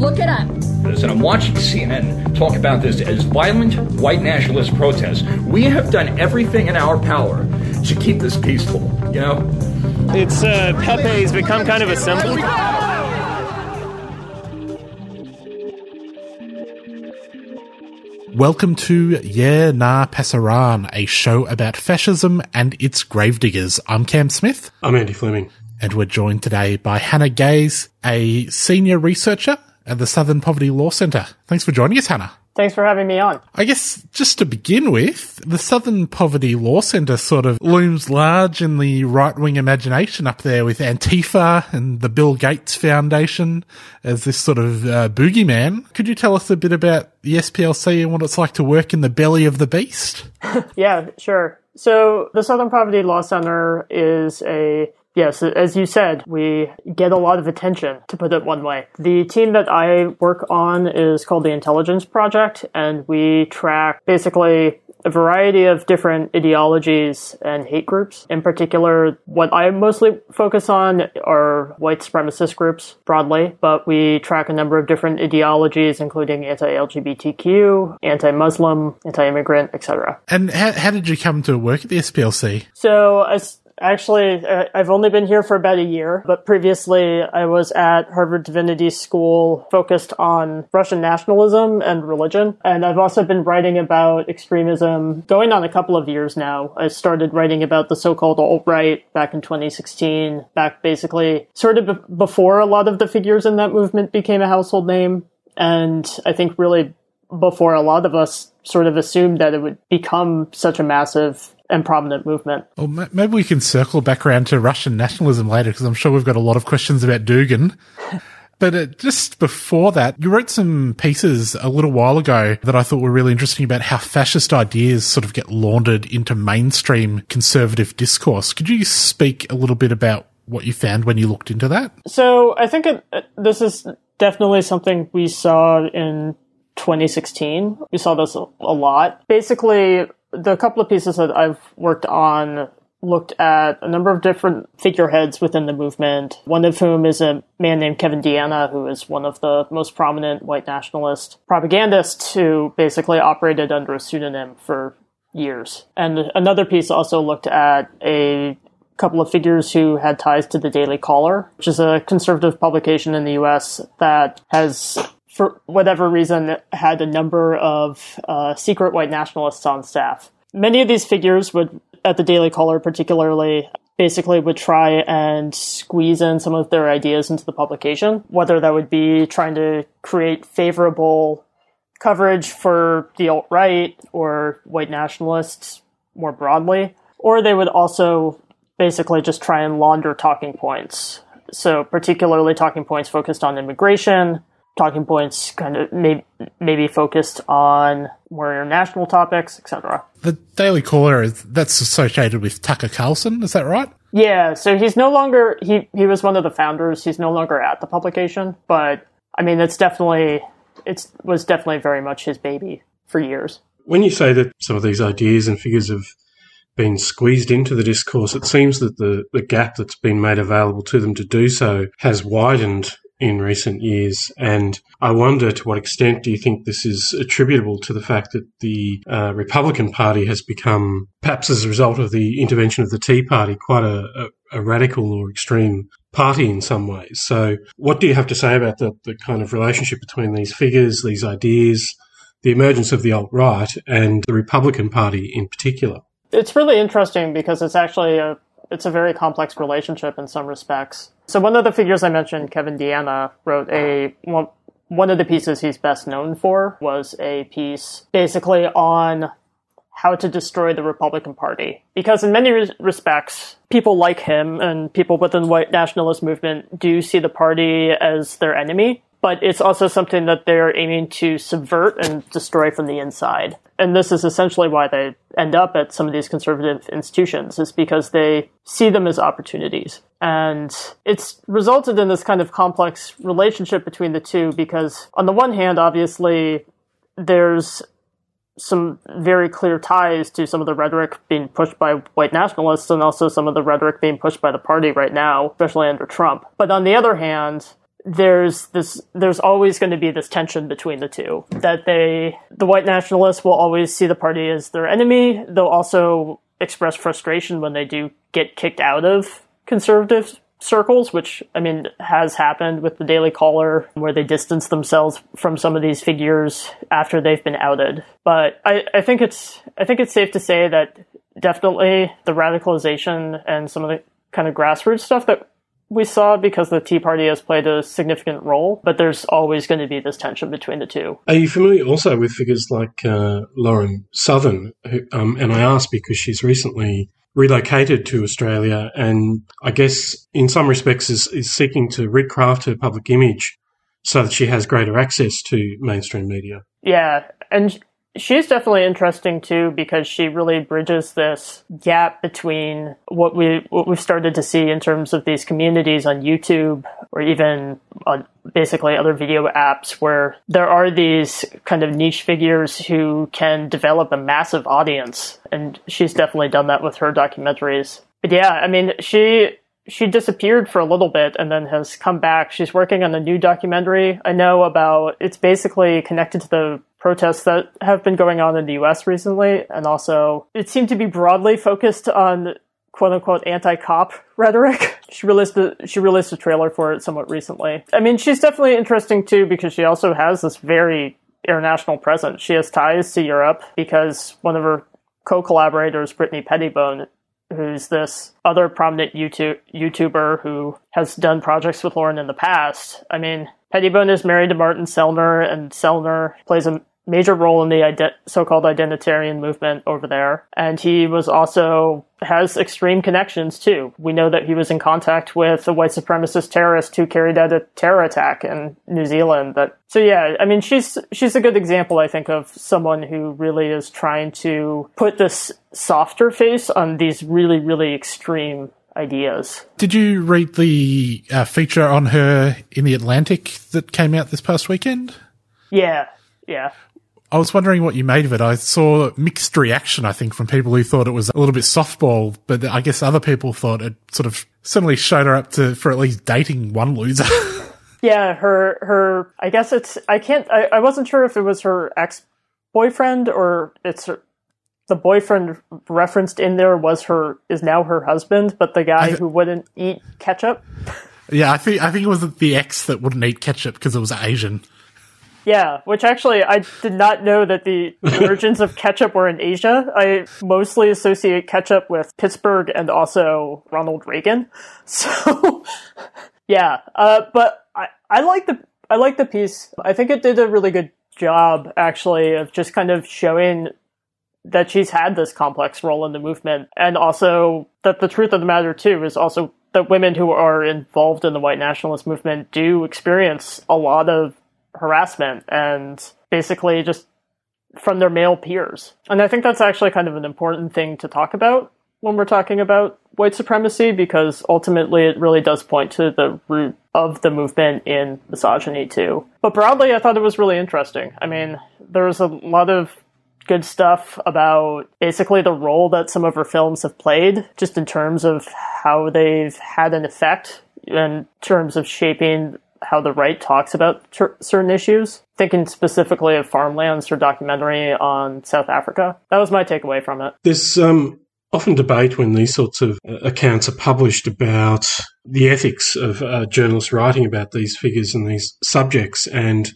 Look it up. this, and I'm watching CNN talk about this as violent white nationalist protests. We have done everything in our power to keep this peaceful, you know? It's uh, Pepe's become kind of a symbol. Welcome to Yeah Nah Pasaran, a show about fascism and its gravediggers. I'm Cam Smith, I'm Andy Fleming. and we're joined today by Hannah Gais, a senior researcher at the Southern Poverty Law Centre. Thanks for joining us, Hannah. Thanks for having me on. I guess just to begin with, the Southern Poverty Law Centre sort of looms large in the right wing imagination up there with Antifa and the Bill Gates Foundation as this sort of uh, boogeyman. Could you tell us a bit about the SPLC and what it's like to work in the belly of the beast? Yeah, sure. So the Southern Poverty Law Center is a Yes, as you said, we get a lot of attention, to put it one way. The team that I work on is called the Intelligence Project, and we track basically a variety of different ideologies and hate groups. In particular, what I mostly focus on are white supremacist groups broadly, but we track a number of different ideologies, including anti-LGBTQ, anti-Muslim, anti-immigrant, etc. And how, how did you come to work at the SPLC? So, as Actually, uh, I've only been here for about a year, but previously I was at Harvard Divinity School focused on Russian nationalism and religion. And I've also been writing about extremism going on a couple of years now. I started writing about the so-called alt-right back in 2016, back basically sort of be- before a lot of the figures in that movement became a household name. And I think really before a lot of us sort of assumed that it would become such a massive and prominent movement. Well, ma- maybe we can circle back around to Russian nationalism later because I'm sure we've got a lot of questions about Dugin. But uh, just before that, you wrote some pieces a little while ago that I thought were really interesting about how fascist ideas sort of get laundered into mainstream conservative discourse. Could you speak a little bit about what you found when you looked into that? So I think it, this is definitely something we saw in 2016. We saw this a, lot. Basically, the couple of pieces that I've worked on looked at a number of different figureheads within the movement, one of whom is a man named Kevin DeAnna, who is one of the most prominent white nationalist propagandists who basically operated under a pseudonym for years. And another piece also looked at a couple of figures who had ties to the Daily Caller, which is a conservative publication in the US that has for whatever reason, had a number of uh, secret white nationalists on staff. Many of these figures would, at the Daily Caller particularly, basically would try and squeeze in some of their ideas into the publication, whether that would be trying to create favorable coverage for the alt right or white nationalists more broadly, or they would also basically just try and launder talking points. So, particularly talking points focused on immigration, talking points kind of may, maybe focused on more international topics, etc. The Daily Caller is that's associated with Tucker Carlson, is that right? Yeah, so he's no longer he he was one of the founders. He's no longer at the publication, but I mean it's definitely it's was definitely very much his baby for years. When you say that some of these ideas and figures have been squeezed into the discourse, it seems that the, the gap that's been made available to them to do so has widened in recent years. And I wonder to what extent do you think this is attributable to the fact that the uh, Republican Party has become, perhaps as a result of the intervention of the Tea Party, quite a, a, a radical or extreme party in some ways. So, what do you have to say about the, the kind of relationship between these figures, these ideas, the emergence of the alt right, and the Republican Party in particular? It's really interesting because it's actually a It's a very complex relationship in some respects. So one of the figures I mentioned, Kevin DeAnna, wrote a one, of the pieces he's best known for was a piece basically on how to destroy the Republican Party. Because in many respects, people like him and people within the white nationalist movement do see the party as their enemy but it's also something that they're aiming to subvert and destroy from the inside. And this is essentially why they end up at some of these conservative institutions, is because they see them as opportunities. And it's resulted in this kind of complex relationship between the two because, on the one hand, obviously, there's some very clear ties to some of the rhetoric being pushed by white nationalists and also some of the rhetoric being pushed by the party right now, especially under Trump. But on the other hand, there's this there's always going to be this tension between the two that they the white nationalists will always see the party as their enemy. They'll also express frustration when they do get kicked out of conservative circles which i mean has happened with the daily caller where they distance themselves from some of these figures after they've been outed. But i, I think it's i think it's safe to say that definitely the radicalization and some of the kind of grassroots stuff that we saw because the Tea Party has played a significant role, but there's always going to be this tension between the two. Are you familiar also with figures like uh, Lauren Southern? Who, um, and I ask because she's recently relocated to Australia and I guess in some respects is, is seeking to recraft her public image so that she has greater access to mainstream media. Yeah, and She's definitely interesting too because she really bridges this gap between what we what we've started to see in terms of these communities on YouTube or even on basically other video apps where there are these kind of niche figures who can develop a massive audience and she's definitely done that with her documentaries. But yeah, I mean, she she disappeared for a little bit and then has come back. She's working on a new documentary I know about. It's basically connected to the protests that have been going on in the US recently. And also, it seemed to be broadly focused on quote unquote anti cop rhetoric. She released the she released a trailer for it somewhat recently. I mean, she's definitely interesting too because she also has this very international presence. She has ties to Europe because one of her co-collaborators, Brittany Pettibone, who's this other prominent YouTube YouTuber who has done projects with Lauren in the past. I mean, Pettibone is married to Martin Sellner, and Sellner plays a major role in the ide- so-called identitarian movement over there. And he was also has extreme connections too. We know that he was in contact with a white supremacist terrorist who carried out a terror attack in New Zealand. But so yeah, I mean she's she's a good example I think of someone who really is trying to put this softer face on these really really extreme ideas. Did you read the uh, feature on her in the Atlantic that came out this past weekend? Yeah, yeah. I was wondering what you made of it. I saw mixed reaction, I think, from people who thought it was a little bit softball, but I guess other people thought it sort of suddenly showed her up to for at least dating one loser. yeah, her her. I guess it's. I can't. I, I wasn't sure if it was her ex boyfriend or it's her, the boyfriend referenced in there was her is now her husband, but the guy who wouldn't eat ketchup. Yeah, I think I think it was the ex that wouldn't eat ketchup because it was Asian. Yeah, which actually I did not know that the origins of ketchup were in Asia. I mostly associate ketchup with Pittsburgh and also Ronald Reagan. So, yeah, uh, but I, I like the I like the piece. I think it did a really good job actually of just kind of showing that she's had this complex role in the movement and also that the truth of the matter too is also that women who are involved in the white nationalist movement do experience a lot of harassment and basically just from their male peers. And I think that's actually kind of an important thing to talk about when we're talking about white supremacy because ultimately it really does point to the root of the movement in misogyny too. But broadly, I thought it was really interesting. I mean, there was a lot of good stuff about basically the role that some of her films have played, just in terms of how they've had an effect in terms of shaping how the right talks about ter- certain issues. Thinking specifically of Farmlands, her documentary on South Africa. That was my takeaway from it. There's um, often debate when these sorts of uh, accounts are published about the ethics of uh, journalists writing about these figures and these subjects. And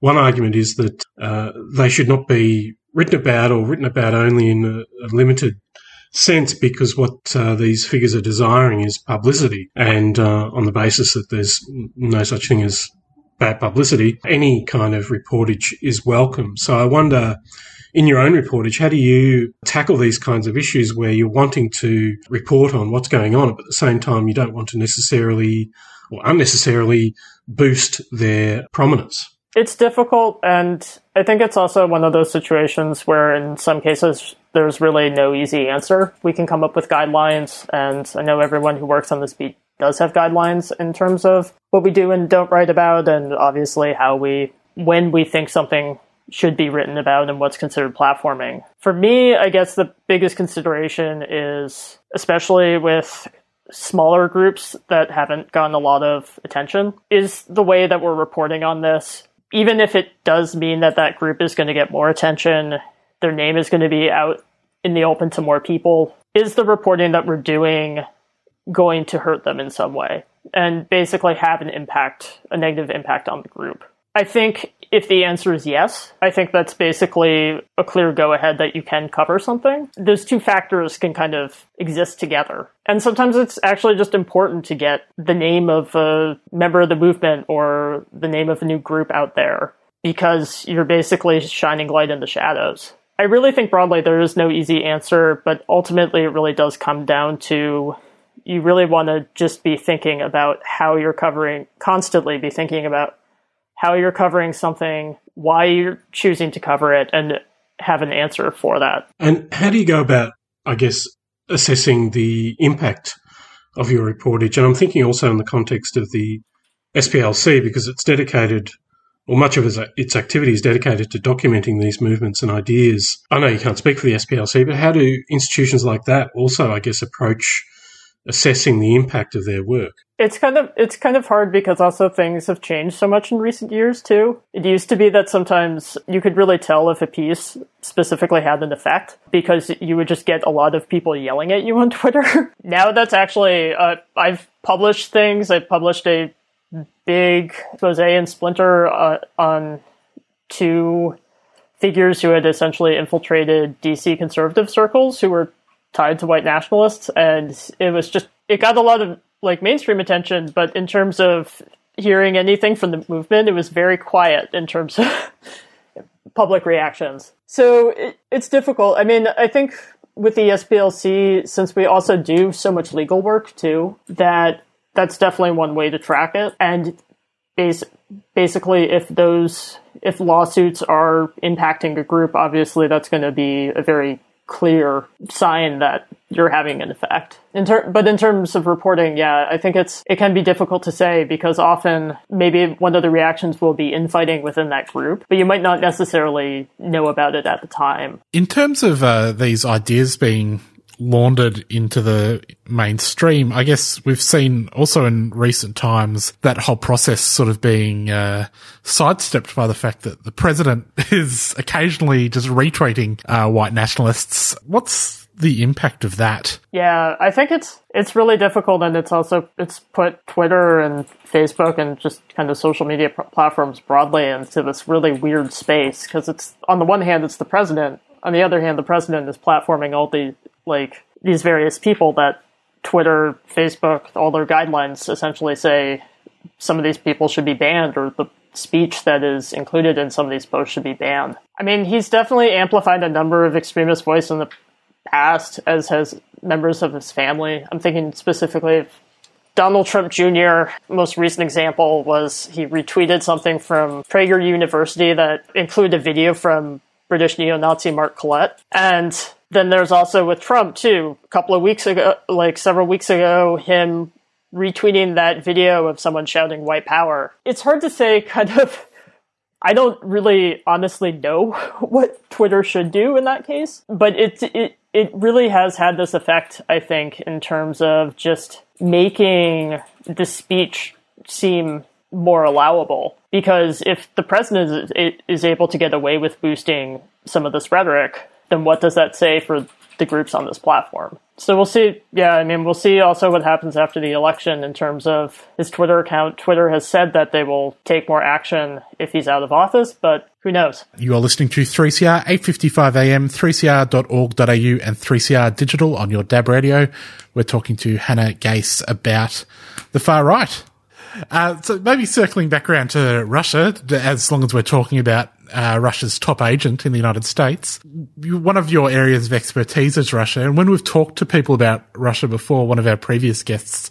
one argument is that uh, they should not be written about or written about only in a, a limited sense because what uh, these figures are desiring is publicity. And uh, on the basis that there's no such thing as bad publicity, any kind of reportage is welcome. So I wonder, in your own reportage, how do you tackle these kinds of issues where you're wanting to report on what's going on, but at the same time you don't want to necessarily or unnecessarily boost their prominence? It's difficult, and I think it's also one of those situations where, in some cases, there's really no easy answer. We can come up with guidelines, and I know everyone who works on this beat does have guidelines in terms of what we do and don't write about, and obviously how we, when we think something should be written about and what's considered platforming. For me, I guess the biggest consideration is, especially with smaller groups that haven't gotten a lot of attention, is the way that we're reporting on this. Even if it does mean that that group is going to get more attention, their name is going to be out in the open to more people, is the reporting that we're doing going to hurt them in some way and basically have an impact, a negative impact on the group? I think if the answer is yes, I think that's basically a clear go ahead that you can cover something. Those two factors can kind of exist together. And sometimes it's actually just important to get the name of a member of the movement or the name of a new group out there because you're basically shining light in the shadows. I really think broadly there is no easy answer, but ultimately it really does come down to you really want to just be thinking about how you're covering, constantly be thinking about how you're covering something, why you're choosing to cover it, and have an answer for that. And how do you go about, I guess, assessing the impact of your reportage? And I'm thinking also in the context of the SPLC because it's dedicated or much of its activity is dedicated to documenting these movements and ideas. I know you can't speak for the SPLC, but how do institutions like that also, I guess, approach assessing the impact of their work? It's kind of it's kind of hard because also things have changed so much in recent years too. It used to be that sometimes you could really tell if a piece specifically had an effect because you would just get a lot of people yelling at you on Twitter. now that's actually uh, I've published things. I've published a big expose and Splinter uh, on two figures who had essentially infiltrated DC conservative circles who were tied to white nationalists, and it was just it got a lot of like mainstream attention, but in terms of hearing anything from the movement, it was very quiet in terms of public reactions. So it, it's difficult. I mean, I think with the SPLC, since we also do so much legal work too, that that's definitely one way to track it. And base, basically, if those if lawsuits are impacting a group, obviously that's going to be a very clear sign that you're having an effect. In ter- but in terms of reporting, yeah, I think it's it can be difficult to say because often maybe one of the reactions will be infighting within that group, but you might not necessarily know about it at the time. In terms of uh, these ideas being laundered into the mainstream. I guess we've seen also in recent times that whole process sort of being uh, sidestepped by the fact that the president is occasionally just retweeting uh, white nationalists. What's the impact of that? Yeah, I think it's it's really difficult, and it's also it's put Twitter and Facebook and just kind of social media platforms broadly into this really weird space because it's on the one hand it's the president, on the other hand the president is platforming all the like these various people that Twitter, Facebook, all their guidelines essentially say some of these people should be banned or the speech that is included in some of these posts should be banned. I mean, he's definitely amplified a number of extremist voices in the past, as has members of his family. I'm thinking specifically of Donald Trump Jr. Most recent example was he retweeted something from Prager University that included a video from British neo-Nazi Mark Collett. And then there's also with Trump too. A couple of weeks ago, like several weeks ago, him retweeting that video of someone shouting white power. It's hard to say kind of I don't really honestly know what Twitter should do in that case, but it it it really has had this effect, I think, in terms of just making the speech seem more allowable. Because if the president is, is able to get away with boosting some of this rhetoric, then what does that say for the groups on this platform. So we'll see. Yeah, I mean, we'll see also what happens after the election in terms of his Twitter account. Twitter has said that they will take more action if he's out of office, but who knows? You are listening to 3CR 8:55 a.m. 3cr.org.au and 3CR Digital on your DAB radio. We're talking to Hannah Gais about the far right. Uh, so maybe circling back around to Russia, as long as we're talking about uh, Russia's top agent in the United States. One of your areas of expertise is Russia. And when we've talked to people about Russia before, one of our previous guests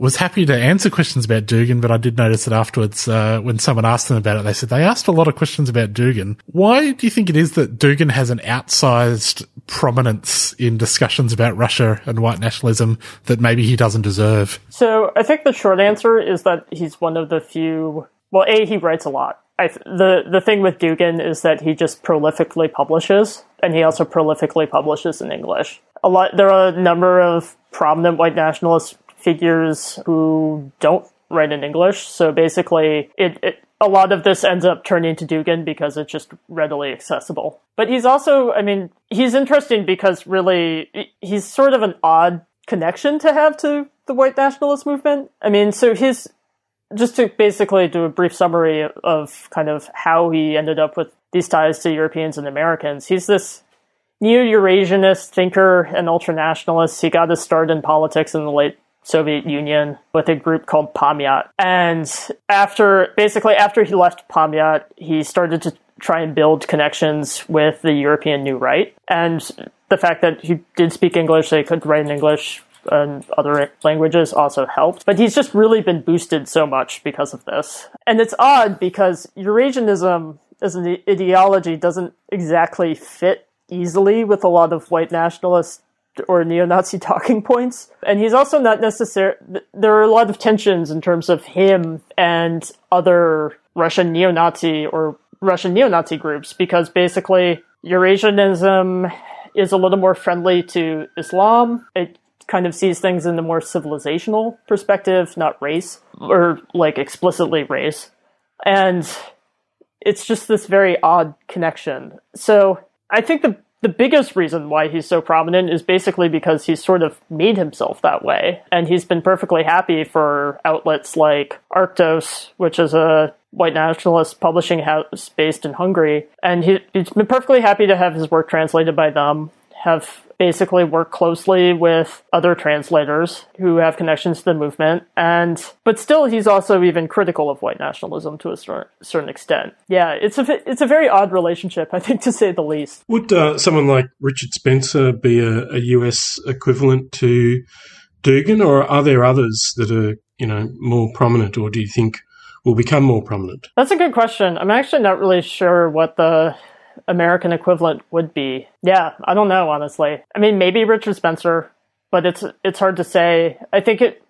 was happy to answer questions about Dugin, but I did notice that afterwards, uh, when someone asked them about it, they said they asked a lot of questions about Dugin. Why do you think it is that Dugin has an outsized prominence in discussions about Russia and white nationalism that maybe he doesn't deserve? So I think the short answer is that he's one of the few. Well, a he writes a lot. I, the the thing with Dugin is that he just prolifically publishes, and he also prolifically publishes in English. A lot. There are a number of prominent white nationalist figures who don't write in English. So basically, it, it a lot of this ends up turning to Dugin because it's just readily accessible. But he's also, I mean, he's interesting because really he's sort of an odd connection to have to the white nationalist movement. I mean, so his just to basically do a brief summary of kind of how he ended up with these ties to Europeans and Americans. He's this neo-Eurasianist thinker and ultranationalist. He got his start in politics in the late Soviet Union with a group called Pamyat. And after, basically, after he left Pamyat, he started to try and build connections with the European New Right. And the fact that he did speak English, they could write in English and other languages also helped. But he's just really been boosted so much because of this. And it's odd because Eurasianism as an ideology doesn't exactly fit easily with a lot of white nationalist or neo-Nazi talking points. And he's also not necessary. There are a lot of tensions in terms of him and other Russian neo-Nazi or Russian neo-Nazi groups because basically Eurasianism is a little more friendly to Islam. It kind of sees things in a more civilizational perspective, not race or like explicitly race. And it's just this very odd connection. So I think the the biggest reason why he's so prominent is basically because he's sort of made himself that way. And he's been perfectly happy for outlets like Arktos, which is a white nationalist publishing house based in Hungary. And he, he's been perfectly happy to have his work translated by them, have basically work closely with other translators who have connections to the movement and but still he's also even critical of white nationalism to a certain extent. Yeah it's a it's a very odd relationship i think to say the least. Would uh, someone like richard spencer be a, a us equivalent to dugin or are there others that are you know more prominent or do you think will become more prominent? That's a good question. I'm actually not really sure what the American equivalent would be. Yeah, I don't know honestly. I mean, maybe Richard Spencer, but it's it's hard to say. I think it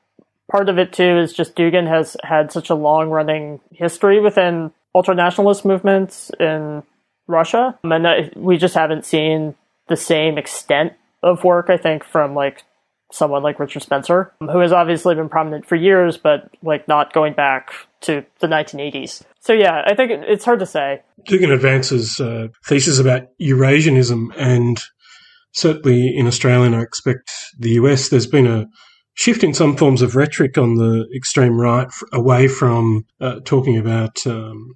part of it too is just Dugin has had such a long running history within ultranationalist movements in Russia, and uh, we just haven't seen the same extent of work. I think from like someone like Richard Spencer, who has obviously been prominent for years, but like not going back to the 1980s. So yeah, I think it's hard to say. Dugin advances uh, thesis about Eurasianism, and certainly in Australia, and I expect the US, there's been a shift in some forms of rhetoric on the extreme right away from uh, talking about um,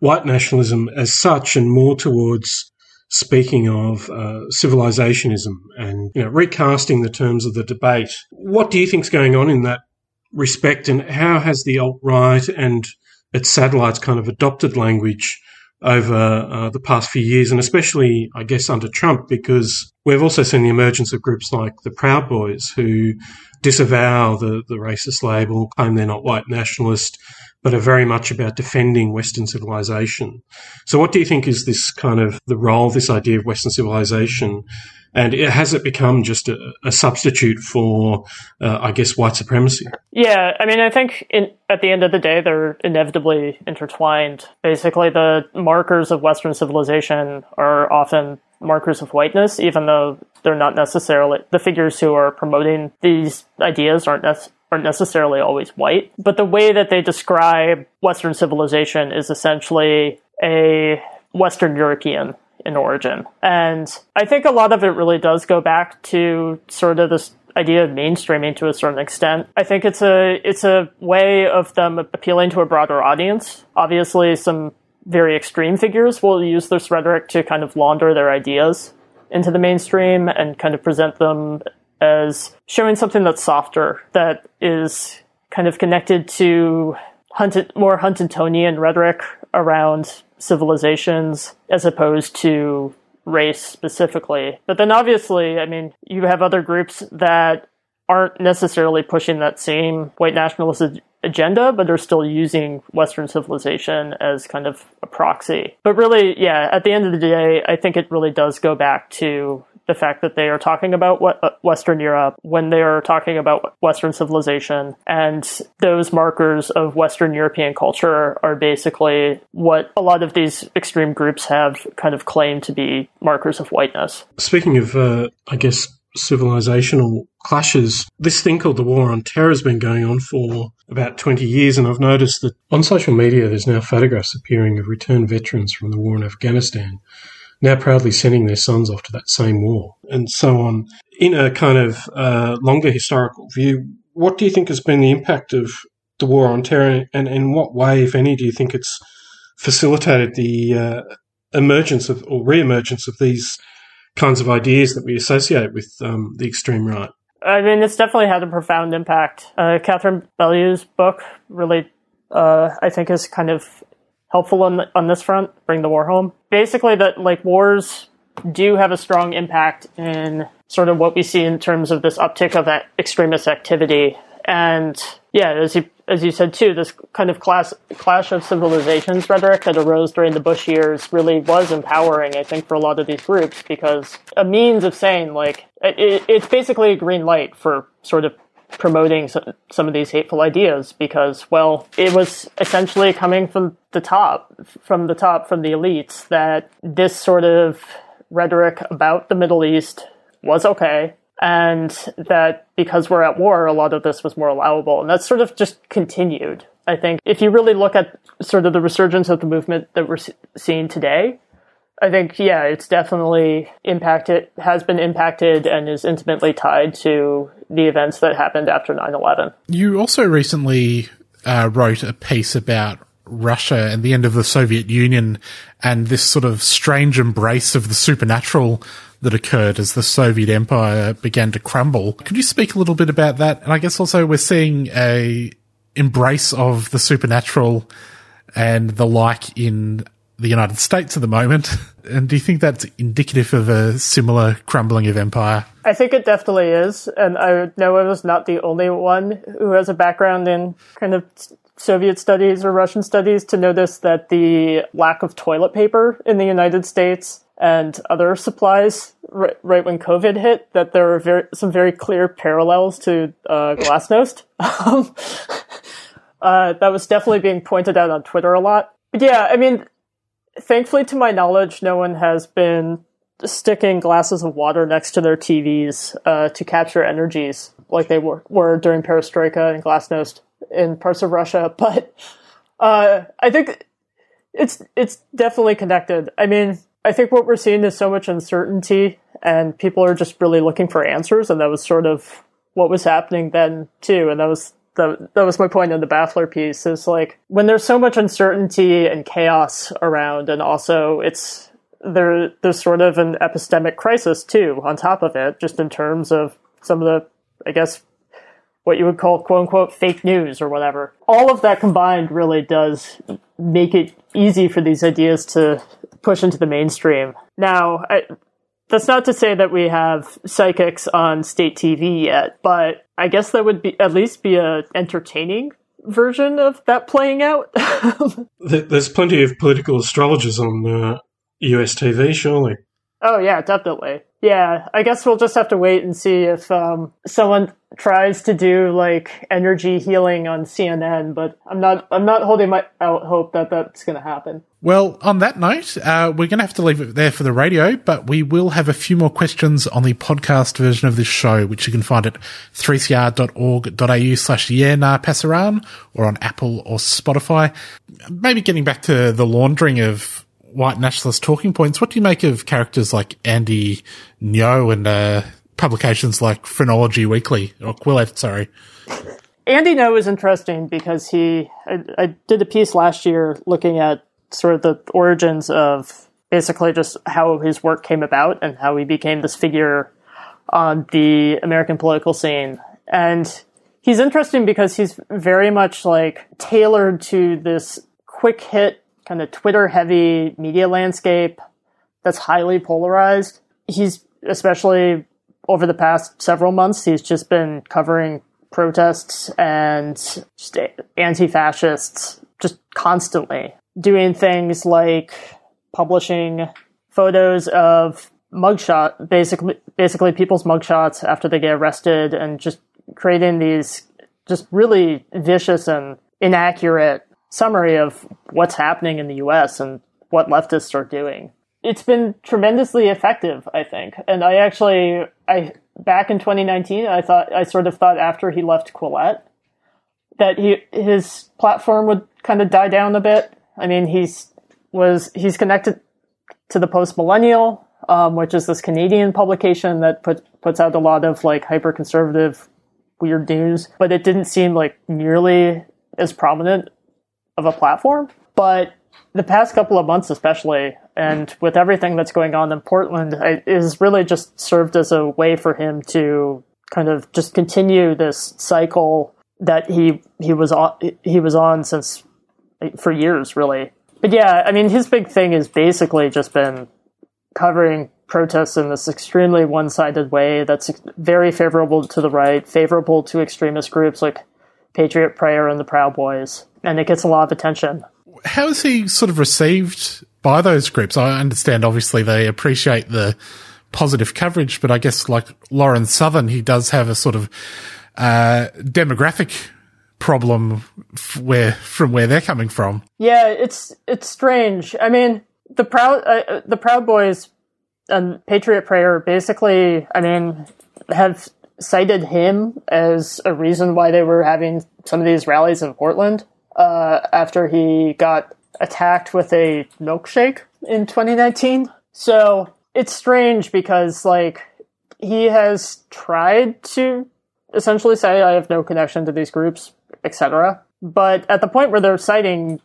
white nationalism as such and more towards speaking of uh, civilizationism and you know, recasting the terms of the debate. What do you think is going on in that respect, and how has the alt right and its satellites kind of adopted language over uh, the past few years, and especially, I guess, under Trump, because we've also seen the emergence of groups like the Proud Boys who disavow the, the racist label, claim they're not white nationalist, but are very much about defending Western civilization. So, what do you think is this kind of the role this idea of Western civilization? And it, has it become just a, a substitute for, uh, I guess, white supremacy? Yeah, I mean, I think in, at the end of the day, they're inevitably intertwined. Basically, the markers of Western civilization are often markers of whiteness, even though they're not necessarily the figures who are promoting these ideas aren't necessarily aren't necessarily always white, but the way that they describe Western civilization is essentially a Western European in origin. And I think a lot of it really does go back to sort of this idea of mainstreaming to a certain extent. I think it's a it's a way of them appealing to a broader audience. Obviously, some very extreme figures will use this rhetoric to kind of launder their ideas into the mainstream and kind of present them as showing something that's softer, that is kind of connected to hunted, more Huntonian rhetoric around civilizations as opposed to race specifically. But then obviously, I mean, you have other groups that aren't necessarily pushing that same white nationalist agenda, but they're still using Western civilization as kind of a proxy. But really, yeah, at the end of the day, I think it really does go back to the fact that they are talking about uh, Western Europe when they are talking about Western civilization, and those markers of Western European culture are basically what a lot of these extreme groups have kind of claimed to be markers of whiteness. Speaking of, uh, I guess, civilizational clashes. This thing called the War on Terror has been going on for about 20 years, and I've noticed that on social media there's now photographs appearing of returned veterans from the war in Afghanistan now proudly sending their sons off to that same war, and so on. In a kind of uh, longer historical view, what do you think has been the impact of the war on terror, and in what way, if any, do you think it's facilitated the uh, emergence of or re-emergence of these kinds of ideas that we associate with um, the extreme right? I mean, it's definitely had a profound impact. Uh, Catherine Belew's book really, uh, I think, has kind of helpful on, on this front, bring the war home. Basically, that like wars do have a strong impact in sort of what we see in terms of this uptick of that extremist activity. And yeah, as you as you said too, this kind of class, clash of civilizations rhetoric that arose during the Bush years really was empowering, I think, for a lot of these groups because a means of saying like it, it's basically a green light for sort of promoting some of these hateful ideas because, well, it was essentially coming from the top, from the top, from the elites, that this sort of rhetoric about the Middle East was okay. And that because we're at war, a lot of this was more allowable. And that's sort of just continued. I think if you really look at sort of the resurgence of the movement that we're seeing today, I think, yeah, it's definitely impacted, has been impacted, and is intimately tied to the events that happened after 9 11. You also recently uh, wrote a piece about Russia and the end of the Soviet Union and this sort of strange embrace of the supernatural that occurred as the Soviet Empire began to crumble. Could you speak a little bit about that? And I guess also we're seeing a embrace of the supernatural and the like in the United States at the moment. And do you think that's indicative of a similar crumbling of empire? I think it definitely is. And I know I was not the only one who has a background in kind of Soviet studies or Russian studies to notice that the lack of toilet paper in the United States and other supplies right, right when COVID hit, that there were very, some very clear parallels to uh, Glasnost. Um, uh, that was definitely being pointed out on Twitter a lot. But yeah, I mean, thankfully, to my knowledge, no one has been sticking glasses of water next to their TVs uh, to capture energies like they were, were during Perestroika and Glasnost in parts of Russia. But uh, I think it's it's definitely connected. I mean, I think what we're seeing is so much uncertainty, and people are just really looking for answers, and that was sort of what was happening then too. And that was that, that was my point in the Baffler piece is like when there's so much uncertainty and chaos around and also it's there there's sort of an epistemic crisis too on top of it just in terms of some of the I guess what you would call quote unquote fake news or whatever. All of that combined really does make it easy for these ideas to push into the mainstream. Now, I, that's not to say that we have psychics on state TV yet, but I guess that would be at least be a entertaining version of that playing out. There's plenty of political astrologers on uh, US TV, surely. Oh yeah, definitely. Yeah, I guess we'll just have to wait and see if um, someone tries to do like energy healing on CNN, but I'm not. I'm not holding my out hope that that's going to happen. Well, on that note, uh, we're going to have to leave it there for the radio, but we will have a few more questions on the podcast version of this show, which you can find at 3cr.org.au slash yeah pass around or on Apple or Spotify. Maybe getting back to the laundering of white nationalist talking points. What do you make of characters like Andy Ngo and uh, publications like Phrenology Weekly or Quillette? Sorry. Andy Ngo is interesting because he, I, I did a piece last year looking at sort of the origins of basically just how his work came about and how he became this figure on the American political scene. And he's interesting because he's very much like tailored to this quick hit kind of Twitter heavy media landscape that's highly polarized. He's especially over the past several months, he's just been covering protests and anti-fascists just constantly doing things like publishing photos of mugshot basically basically people's mugshots after they get arrested and just creating these just really vicious and inaccurate summary of what's happening in the US and what leftists are doing. It's been tremendously effective, I think. And I actually I back in 2019, I thought I sort of thought after he left Quillette that he his platform would kind of die down a bit. I mean, he's was he's connected to the Post Millennial, um, which is this Canadian publication that put, puts out a lot of like hyper conservative weird news, but it didn't seem like nearly as prominent of a platform. But the past couple of months, especially, and with everything that's going on in Portland, is really just served as a way for him to kind of just continue this cycle that he he was on he was on since for years, really. But yeah, I mean, his big thing has basically just been covering protests in this extremely one-sided way that's very favorable to the right, favorable to extremist groups like Patriot Prayer and the Proud Boys, and it gets a lot of attention. How is he sort of received by those groups? I understand, obviously, they appreciate the positive coverage, but I guess like Lauren Southern, he does have a sort of uh, demographic problem where from where they're coming from. Yeah, it's it's strange. I mean, the proud uh, the Proud Boys and Patriot Prayer basically, I mean, have cited him as a reason why they were having some of these rallies in Portland uh, after he got attacked with a milkshake in 2019. So it's strange because like he has tried to essentially say I have no connection to these groups, etc. But at the point where they're citing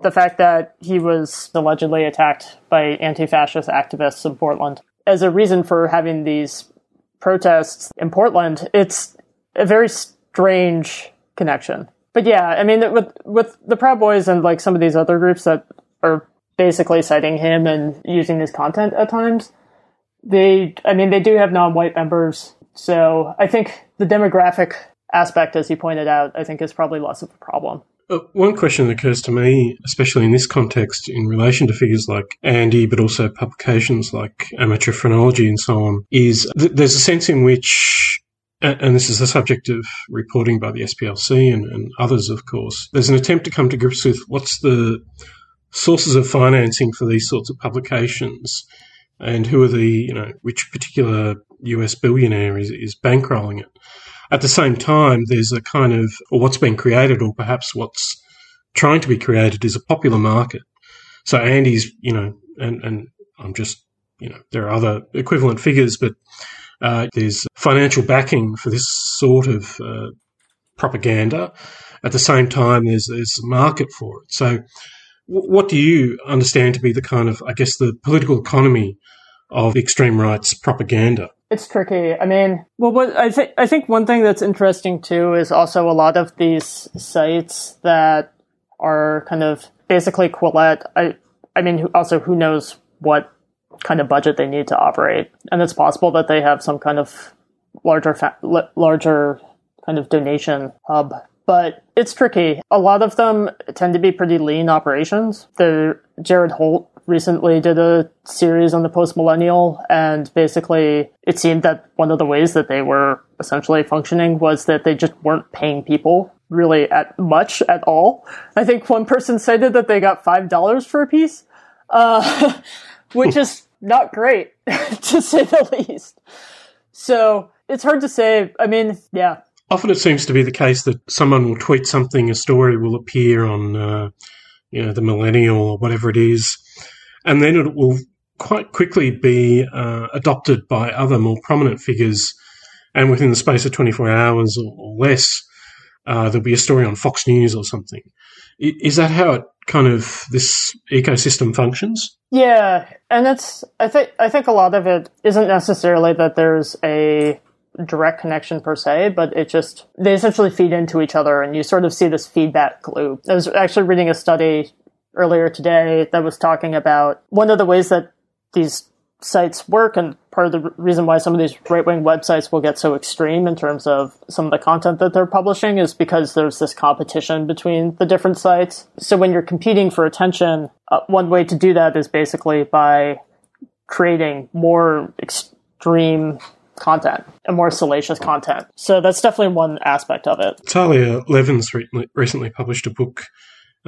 the fact that he was allegedly attacked by anti-fascist activists in Portland as a reason for having these protests in Portland, it's a very strange connection. But yeah, I mean, with with the Proud Boys and like some of these other groups that are basically citing him and using his content at times, they, I mean, they do have non-white members, so I think the demographic aspect, as you pointed out, I think is probably less of a problem. Uh, one question that occurs to me, especially in this context, in relation to figures like Andy, but also publications like Amateur Phrenology and so on, is th- there's a sense in which, and this is the subject of reporting by the SPLC and, and others, of course, there's an attempt to come to grips with what's the sources of financing for these sorts of publications and who are the, you know, which particular US billionaire is, is bankrolling it. At the same time, there's a kind of, or what's been created, or perhaps what's trying to be created, is a popular market. So Andy's, you know, and, and I'm just, you know, there are other equivalent figures, but uh, there's financial backing for this sort of uh, propaganda. At the same time, there's there's a market for it. So, w- what do you understand to be the kind of, I guess, the political economy of extreme rights propaganda? It's tricky. I mean, well, what I think I think one thing that's interesting too is also a lot of these sites that are kind of basically Quillette. I I mean, also who knows what kind of budget they need to operate, and it's possible that they have some kind of larger fa- larger kind of donation hub. But it's tricky. A lot of them tend to be pretty lean operations. The Jared Holt recently did a series on the post millennial, and basically it seemed that one of the ways that they were essentially functioning was that they just weren't paying people really at much at all. I think one person cited that they got five dollars for a piece, uh, which is not great to say the least. So it's hard to say. I mean, yeah. Often it seems to be the case that someone will tweet something, a story will appear on, uh, you know, the millennial or whatever it is, and then it will quite quickly be uh, adopted by other more prominent figures, and within the space of 24 hours or, or less, uh, there'll be a story on Fox News or something. Is that how it kind of this ecosystem functions? Yeah, and it's I think I think a lot of it isn't necessarily that there's a direct connection per se, but it just they essentially feed into each other, and you sort of see this feedback loop. I was actually reading a study earlier today that was talking about one of the ways that these sites work, and part of the reason why some of these right wing websites will get so extreme in terms of some of the content that they're publishing is because there's this competition between the different sites. So when you're competing for attention, uh, one way to do that is basically by creating more extreme content and more salacious content. So that's definitely one aspect of it. Talia Lavin re- recently published a book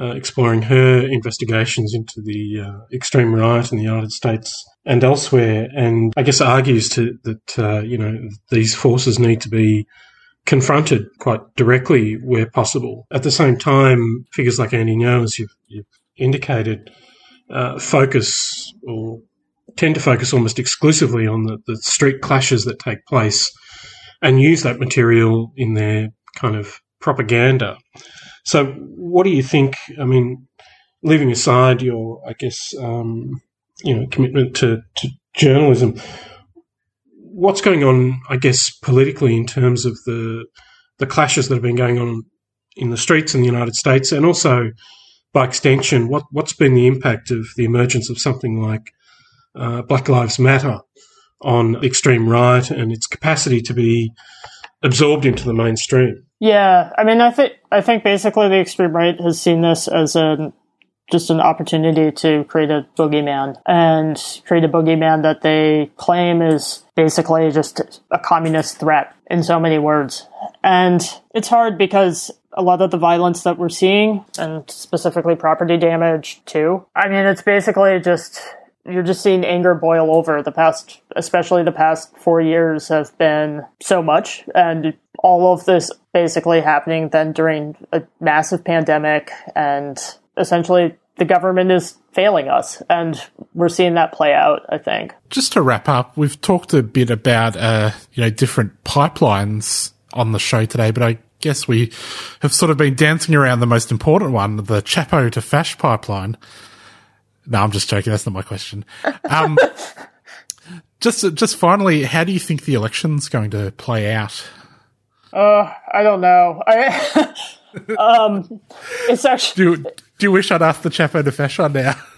uh, exploring her investigations into the uh, extreme right in the United States and elsewhere, and I guess argues to, that uh, you know these forces need to be confronted quite directly where possible. At the same time, figures like Andy Ngo, as you've, you've indicated, uh, focus or tend to focus almost exclusively on the, the street clashes that take place and use that material in their kind of propaganda. So, what do you think? I mean, leaving aside your, I guess, um, you know, commitment to, to journalism, what's going on? I guess politically in terms of the the clashes that have been going on in the streets in the United States, and also by extension, what what's been the impact of the emergence of something like uh, Black Lives Matter on extreme right and its capacity to be absorbed into the mainstream? Yeah, I mean, I think I think basically the extreme right has seen this as a just an opportunity to create a boogeyman and create a boogeyman that they claim is basically just a communist threat in so many words. And it's hard because a lot of the violence that we're seeing, and specifically property damage too, I mean, it's basically just you're just seeing anger boil over the past especially the past four years have been so much and all of this basically happening then during a massive pandemic and essentially the government is failing us and we're seeing that play out i think Just to wrap up, we've talked a bit about uh, you know different pipelines on the show today, but I guess we have sort of been dancing around the most important one, the Chapo to Fash pipeline. No, I'm just joking. That's not my question. Um, just, just finally, how do you think the election's going to play out? uh i don't know i um it's actually Do, do you wish I'd asked the Chapo to Fash one now?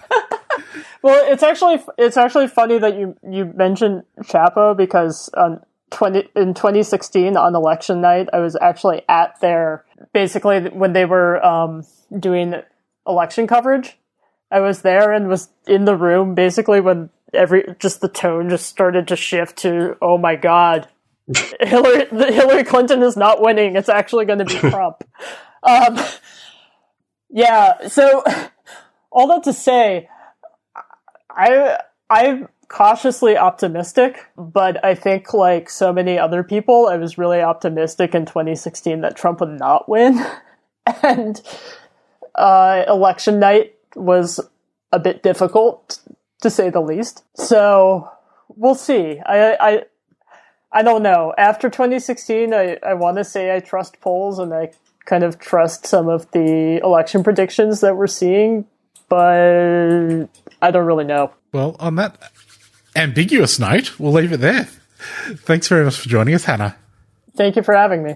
Well, it's actually it's actually funny that you you mentioned Chapo because um, twenty in 2016 on election night, I was actually at their basically when they were um, doing election coverage. I was there and was in the room basically when every just the tone just started to shift to oh my god, Hillary Hillary Clinton is not winning. It's actually going to be Trump. um, yeah, so all that to say, I I'm cautiously optimistic, but I think like so many other people, I was really optimistic in 2016 that Trump would not win, and uh, election night was a bit difficult to say the least. So we'll see. I I I don't know. After 2016, I I want to say I trust polls and I kind of trust some of the election predictions that we're seeing, but I don't really know. Well, on that ambiguous note, we'll leave it there. Thanks very much for joining us, Hannah. Thank you for having me.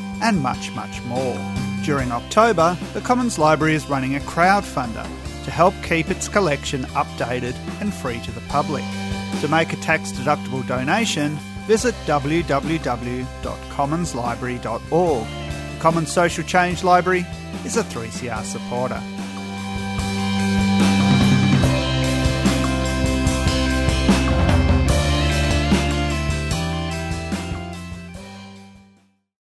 and much, much more. During October, the Commons Library is running a crowdfunder to help keep its collection updated and free to the public. To make a tax deductible donation, visit www.commonslibrary.org. The Commons Social Change Library is a 3CR supporter.